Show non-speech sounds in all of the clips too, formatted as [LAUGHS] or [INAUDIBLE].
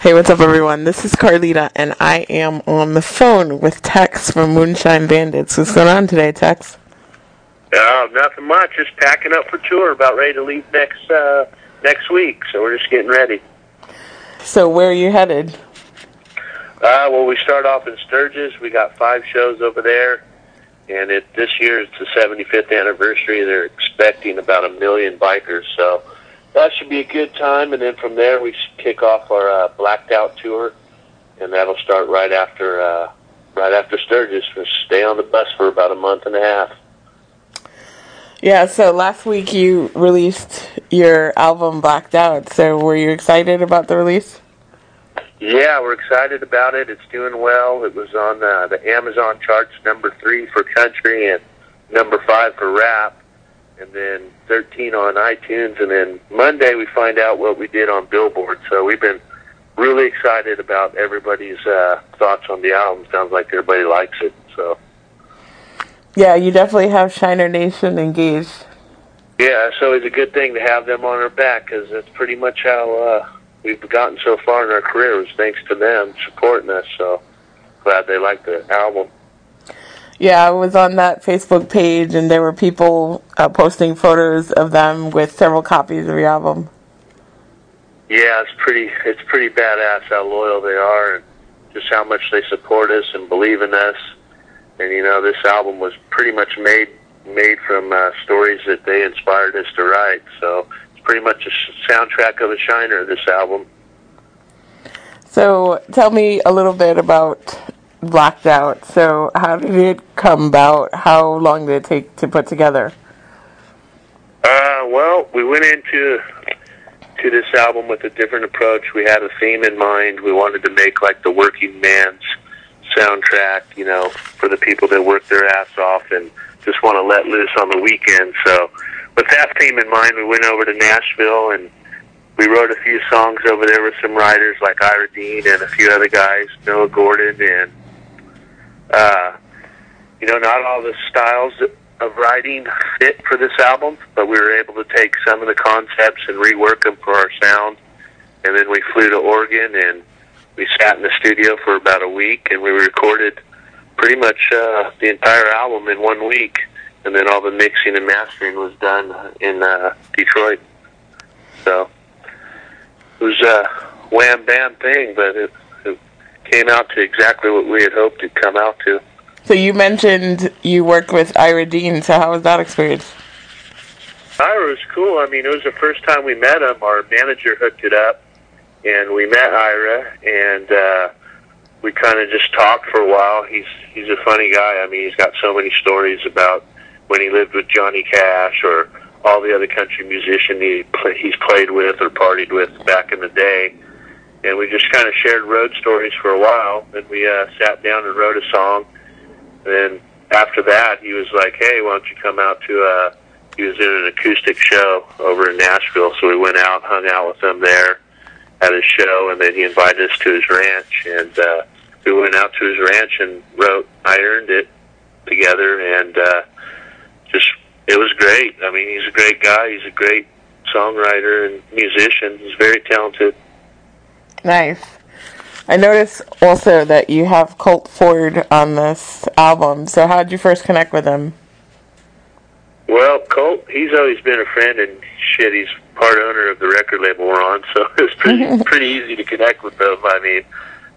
Hey, what's up, everyone? This is Carlita, and I am on the phone with Tex from Moonshine Bandits. What's going on today, Tex? Uh, nothing much. Just packing up for tour. About ready to leave next uh, next week. So we're just getting ready. So, where are you headed? Uh, well, we start off in Sturgis. We got five shows over there, and it this year is the 75th anniversary. They're expecting about a million bikers. So that should be a good time. And then from there, we kick off our uh, Blacked Out tour, and that'll start right after uh, right after Sturgis. We'll stay on the bus for about a month and a half. Yeah, so last week you released your album Blacked Out. So, were you excited about the release? Yeah, we're excited about it. It's doing well. It was on uh, the Amazon charts, number three for country and number five for rap, and then 13 on iTunes. And then Monday we find out what we did on Billboard. So we've been really excited about everybody's uh, thoughts on the album. Sounds like everybody likes it. So. Yeah, you definitely have Shiner Nation engaged. Yeah, so it's a good thing to have them on our back because that's pretty much how uh, we've gotten so far in our career was thanks to them supporting us. So glad they like the album. Yeah, I was on that Facebook page, and there were people uh, posting photos of them with several copies of your album. Yeah, it's pretty. It's pretty badass how loyal they are, and just how much they support us and believe in us. And you know, this album was pretty much made made from uh, stories that they inspired us to write. So it's pretty much a soundtrack of a shiner. This album. So tell me a little bit about Blacked Out. So how did it come about? How long did it take to put together? Uh, well, we went into to this album with a different approach. We had a theme in mind. We wanted to make like the working man's soundtrack, you know, for the people that work their ass off and just want to let loose on the weekend. So, with that theme in mind, we went over to Nashville and we wrote a few songs over there with some writers like Ira Dean and a few other guys, Noah Gordon, and uh, you know, not all the styles of writing fit for this album, but we were able to take some of the concepts and rework them for our sound. And then we flew to Oregon and we sat in the studio for about a week and we recorded pretty much uh, the entire album in one week. And then all the mixing and mastering was done in uh, Detroit. So it was a wham bam thing, but it, it came out to exactly what we had hoped it'd come out to. So you mentioned you worked with Ira Dean. So how was that experience? Ira was cool. I mean, it was the first time we met him. Our manager hooked it up, and we met Ira, and uh, we kind of just talked for a while. He's he's a funny guy. I mean, he's got so many stories about when he lived with Johnny Cash or all the other country musicians he play, he's played with or partied with back in the day. And we just kind of shared road stories for a while. Then we uh, sat down and wrote a song. Then after that, he was like, "Hey, why don't you come out to?" Uh, he was in an acoustic show over in Nashville, so we went out, hung out with him there at his show, and then he invited us to his ranch, and uh, we went out to his ranch and wrote "I Earned It" together, and uh, just it was great. I mean, he's a great guy. He's a great songwriter and musician. He's very talented. Nice. I noticed also that you have Colt Ford on this album. So how did you first connect with him? Well, Colt, he's always been a friend, and shit, he's part owner of the record label we're on, [LAUGHS] so it's pretty [LAUGHS] pretty easy to connect with them. I mean,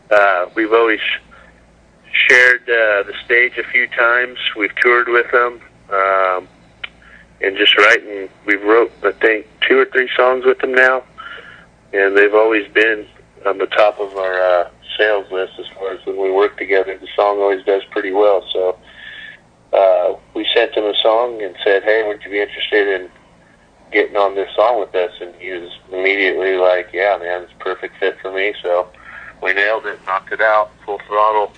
uh, we've always shared uh, the stage a few times. We've toured with them, um, and just writing. We've wrote, I think, two or three songs with them now, and they've always been on the top of our uh, sales list as far as when we work together. The song always does pretty well, so uh, we sent him a song and said, "Hey, would you be interested in getting on this song with us?" And he was immediately like, "Yeah, man, it's a perfect fit for me." So we nailed it, knocked it out, full throttle.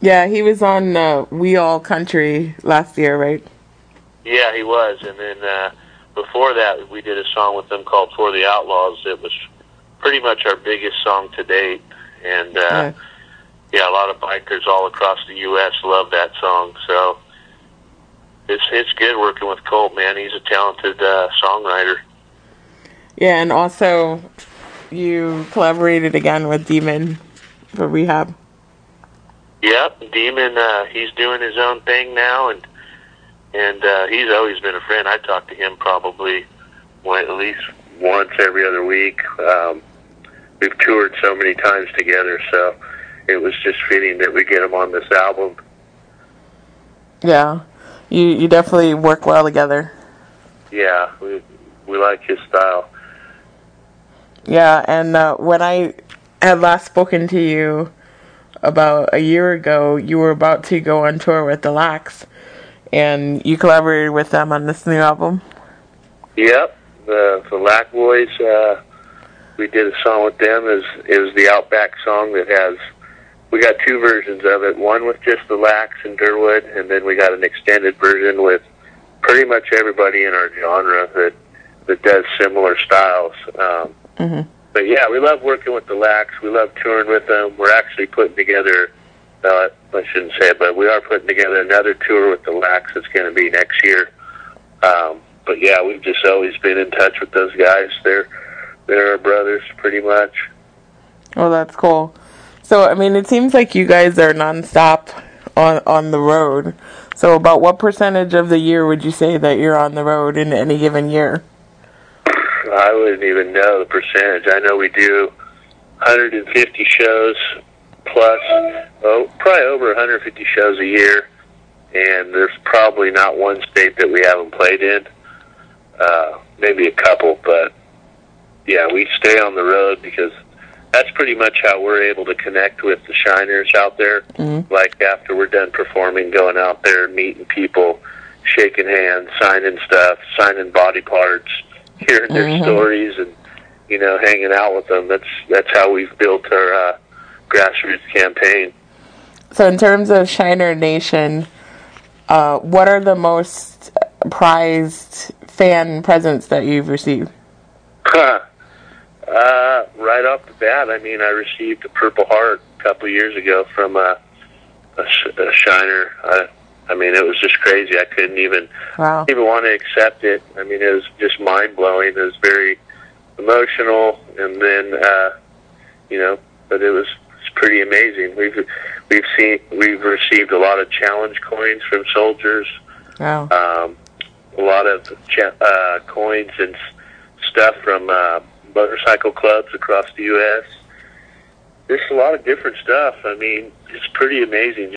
Yeah, he was on uh, We All Country last year, right? Yeah, he was, and then uh, before that, we did a song with them called "For the Outlaws." It was pretty much our biggest song to date, and uh, Yeah. yeah, a lot of bikers all across the U.S. love that song. So it's it's good working with Colt, man. He's a talented uh, songwriter. Yeah, and also you collaborated again with Demun for Rehab. Yep, Demun. Uh, he's doing his own thing now, and and uh, he's always been a friend. I talk to him probably one, at least once every other week. Um, we've toured so many times together, so it was just fitting that we get him on this album. Yeah, you you definitely work well together. Yeah, we we like his style. Yeah, and uh, when I had last spoken to you about a year ago, you were about to go on tour with the Lacs, and you collaborated with them on this new album. Yep, the the Lack Boys. Uh, we did a song with them. Is is the Outback song that has. We got two versions of it. One with just the Lacs and Durwood, and then we got an extended version with pretty much everybody in our genre that that does similar styles. Um, Mhm. But yeah, we love working with the Lacs. We love touring with them. We're actually putting together. Uh, I shouldn't say it, but we are putting together another tour with the Lacs. It's going to be next year. Um, but yeah, we've just always been in touch with those guys. They're they're our brothers, pretty much. Oh, that's cool. So, I mean, it seems like you guys are nonstop on on the road. So, about what percentage of the year would you say that you're on the road in any given year? I wouldn't even know the percentage. I know we do 150 shows plus, oh, probably over 150 shows a year, and there's probably not one state that we haven't played in. Uh, maybe a couple, but yeah, we stay on the road because that's pretty much how we're able to connect with the shiners out there. Mhm. Like after we're done performing, going out there, meeting people, shaking hands, signing stuff, signing body parts, hearing their Mhm. stories, and you know, hanging out with them. That's that's how we've built our uh, grassroots campaign. So, in terms of Shiner Nation, uh, what are the most prized fan presents that you've received? Uh, right off the bat, I mean, I received a Purple Heart a couple of years ago from a, a, sh- a Shiner. I, I mean, it was just crazy. I couldn't even Wow. even want to accept it. I mean, it was just mind blowing. It was very emotional, and then uh, you know, but it was it's pretty amazing. We've we've seen we've received a lot of challenge coins from soldiers Wow. um, a lot of cha- uh, coins and s- stuff from uh, motorcycle clubs across the U.S. There's a lot of different stuff. I mean, it's pretty amazing